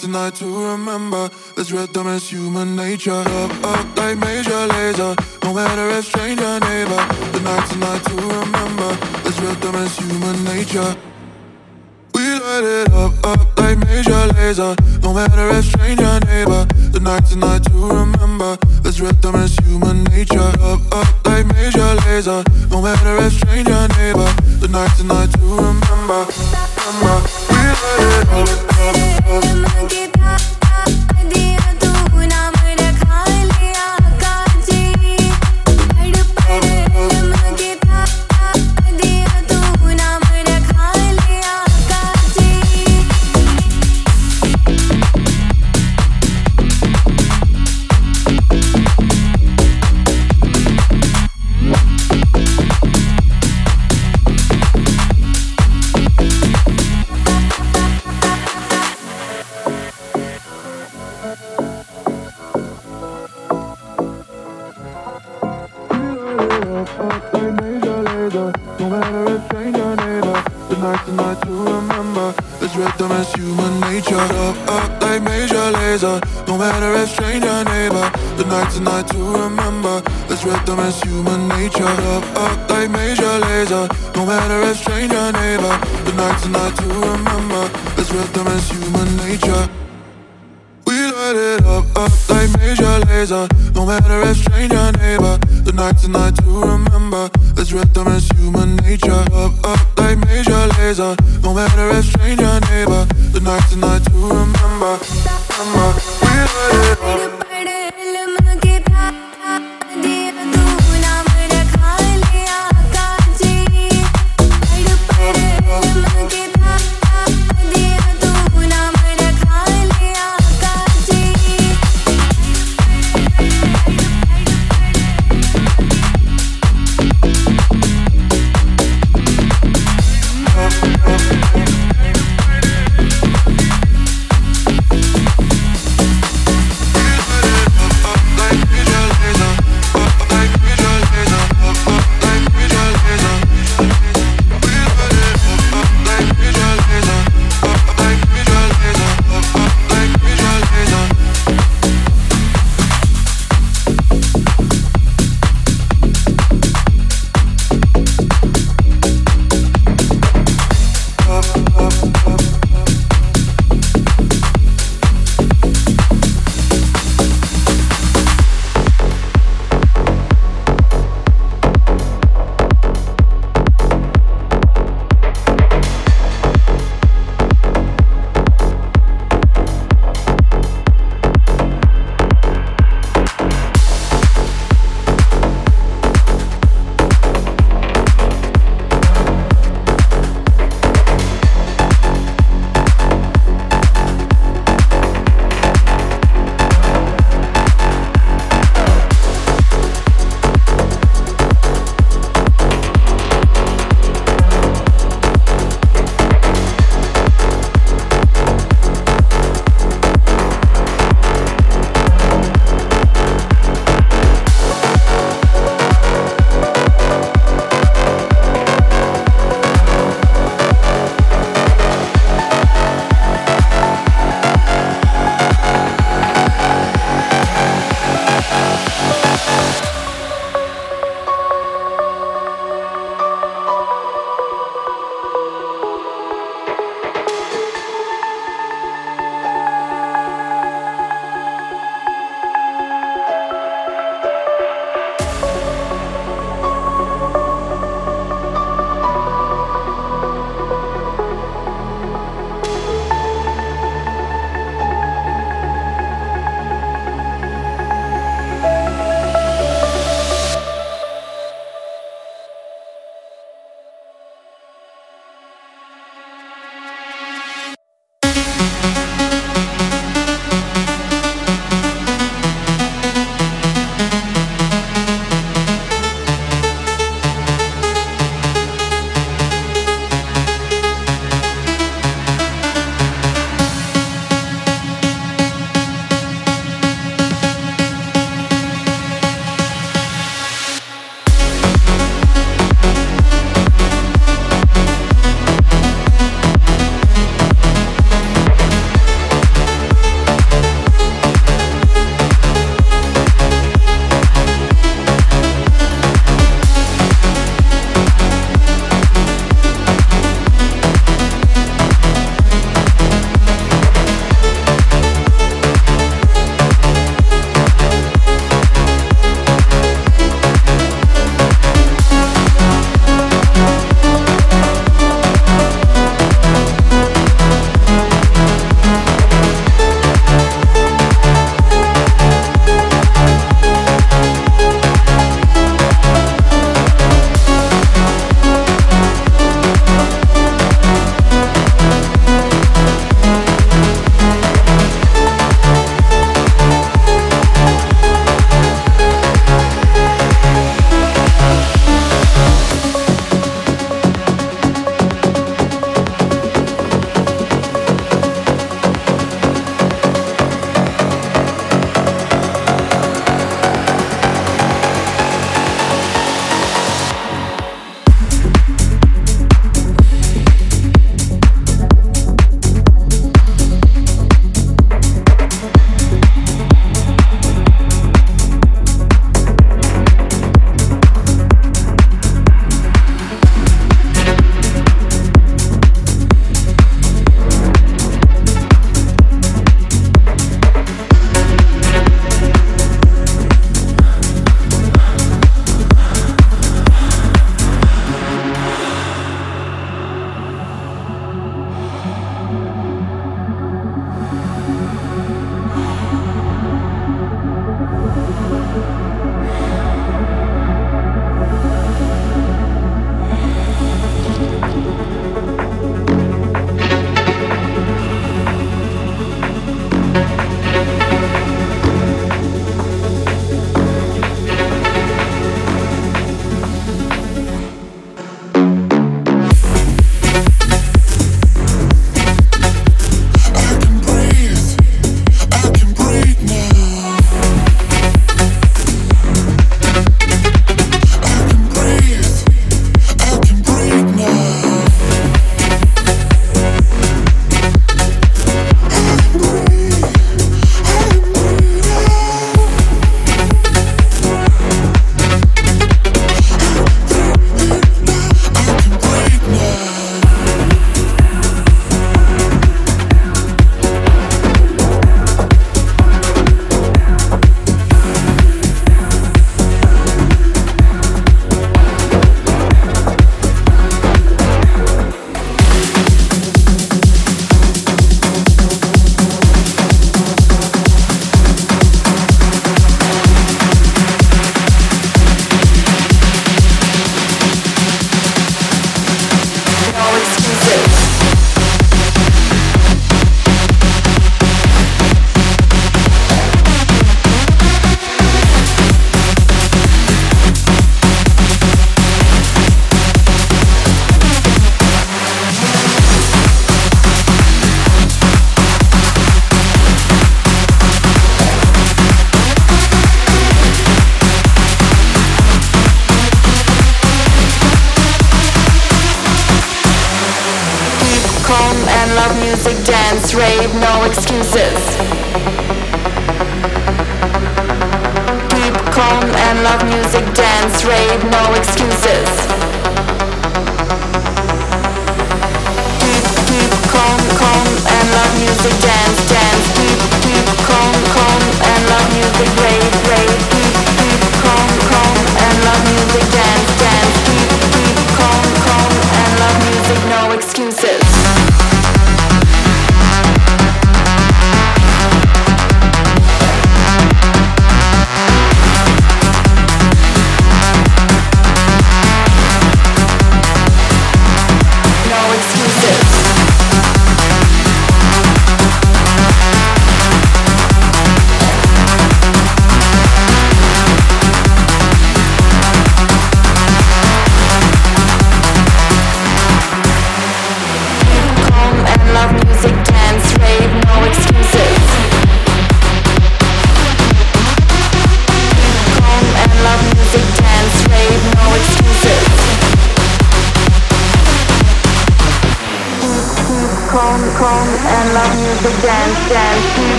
tonight to remember This rhythm is human nature. Up, up like Major Lazer. No matter if stranger neighbor. The night tonight to remember This rhythm is human nature. We light it up, up like Major Lazer. No matter if stranger neighbor. Tonight to remember This rhythm is human nature. Up, up like Major Lazer. No matter if stranger neighbor. The night tonight to remember we let it all, all, all, all.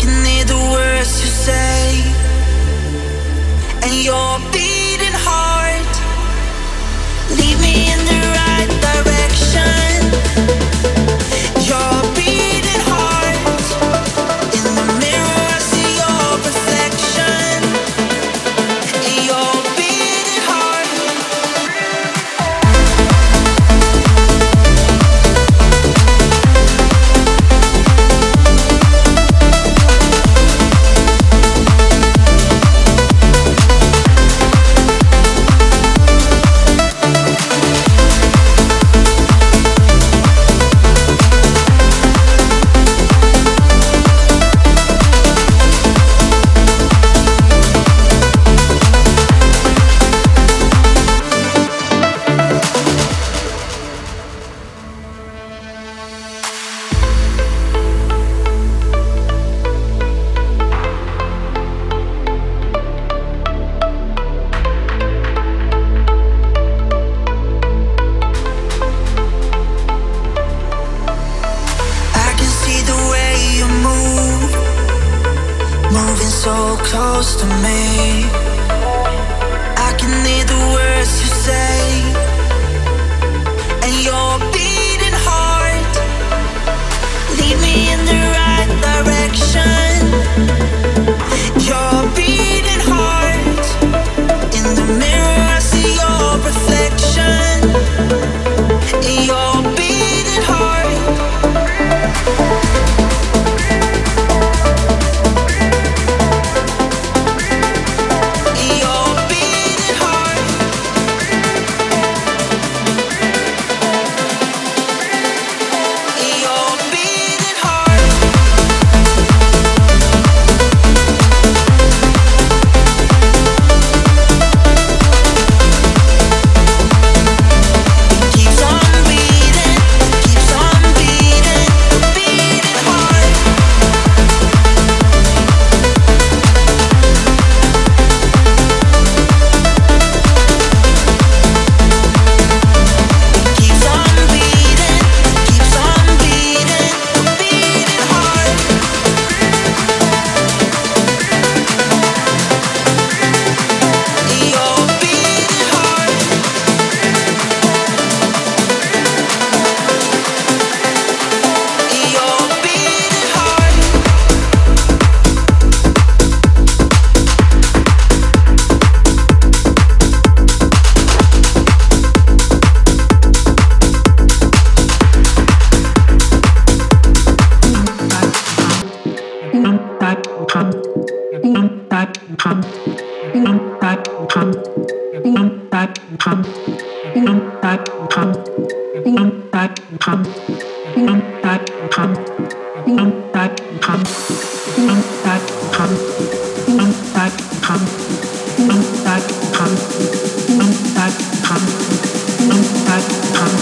Can hear the words you say, and your beating Come.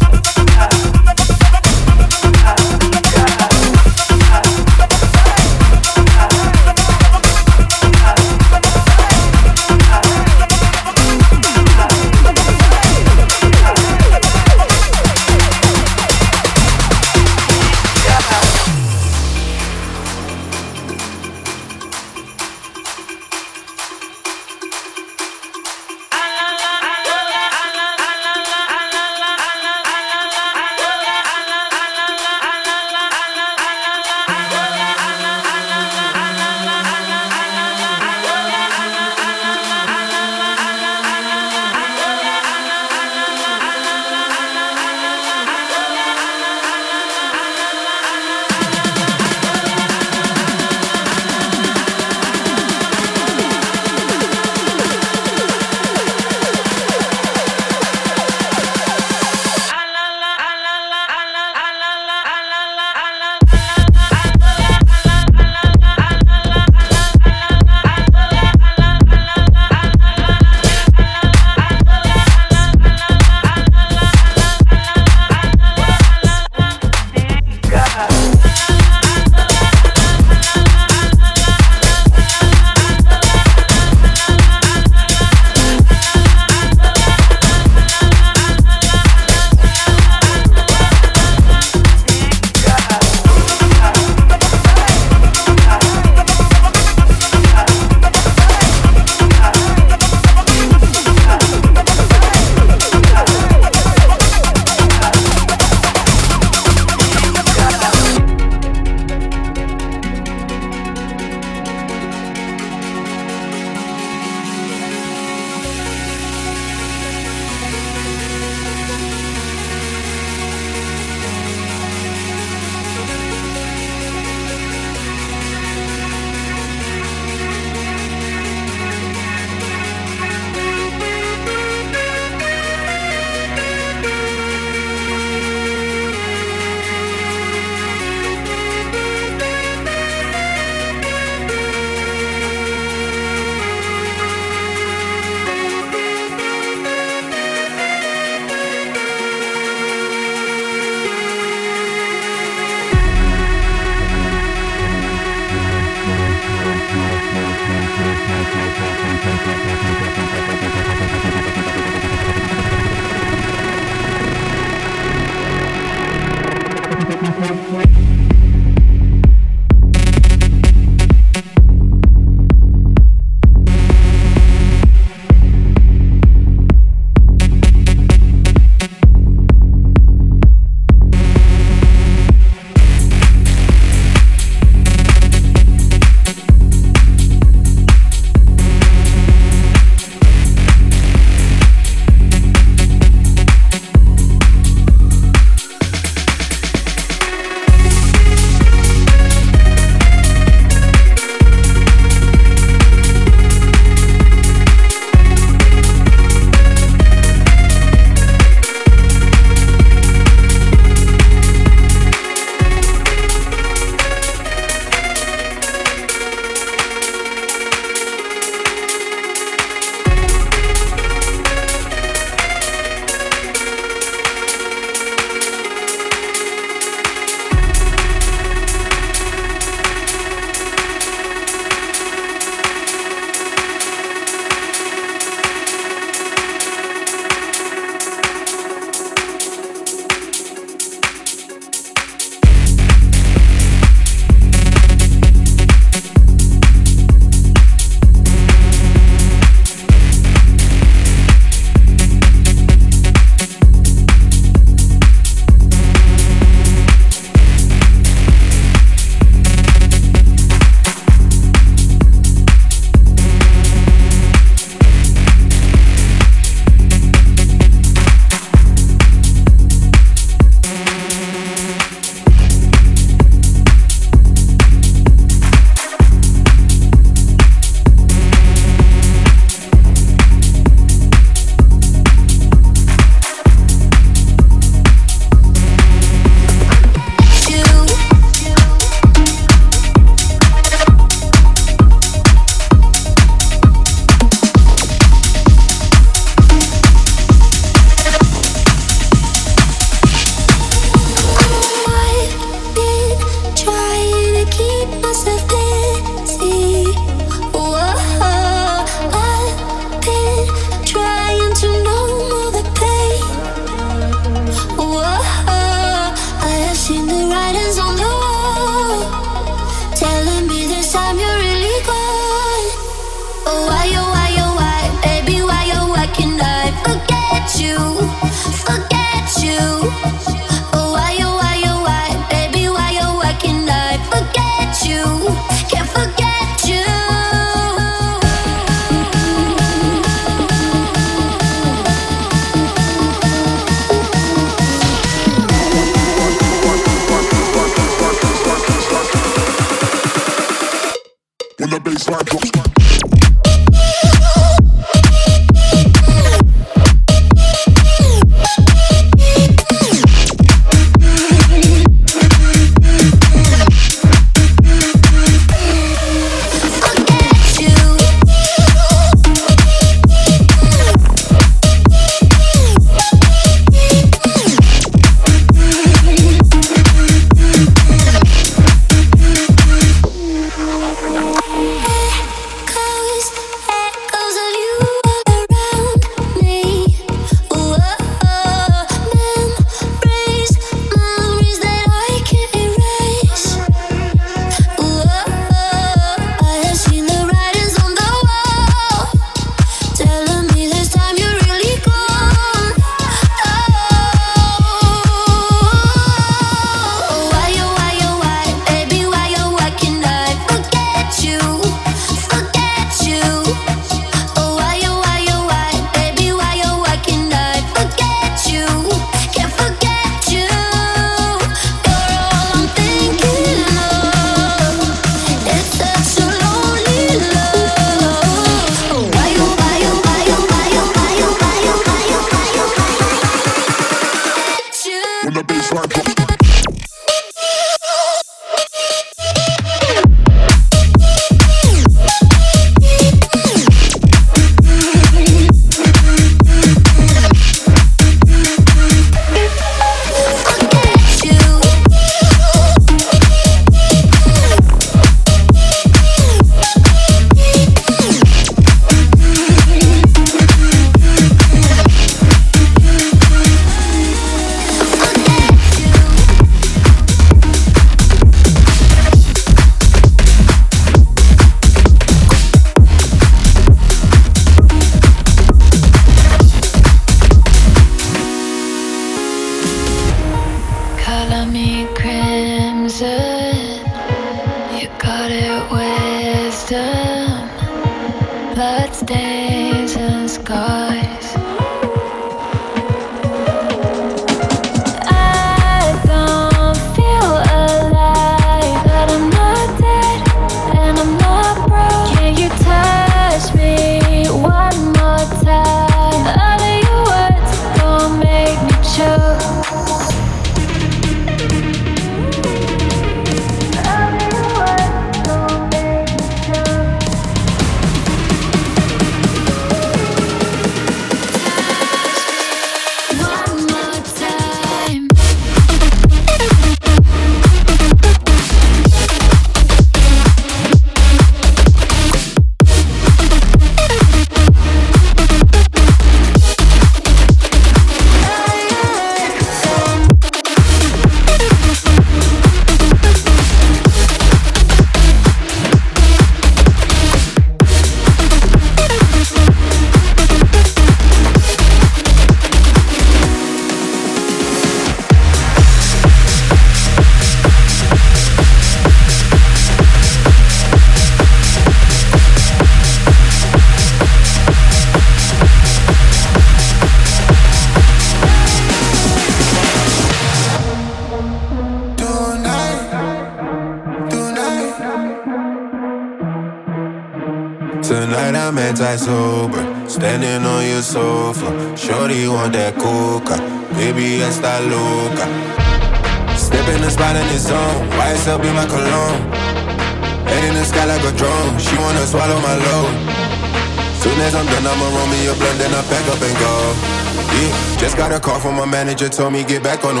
Told me get back on the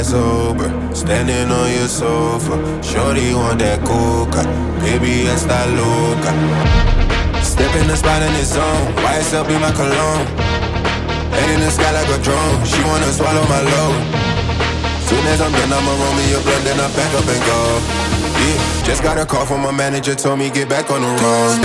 anti-sober, standing on your sofa. Shorty want that coca, baby está loca. Step in the spot in his zone, YSL my cologne. Head in the sky like a drone, she wanna swallow my load. Soon as I'm done, I'ma roll me a blunt, then I back up and go. Yeah, just got a call from my manager, told me get back on the road.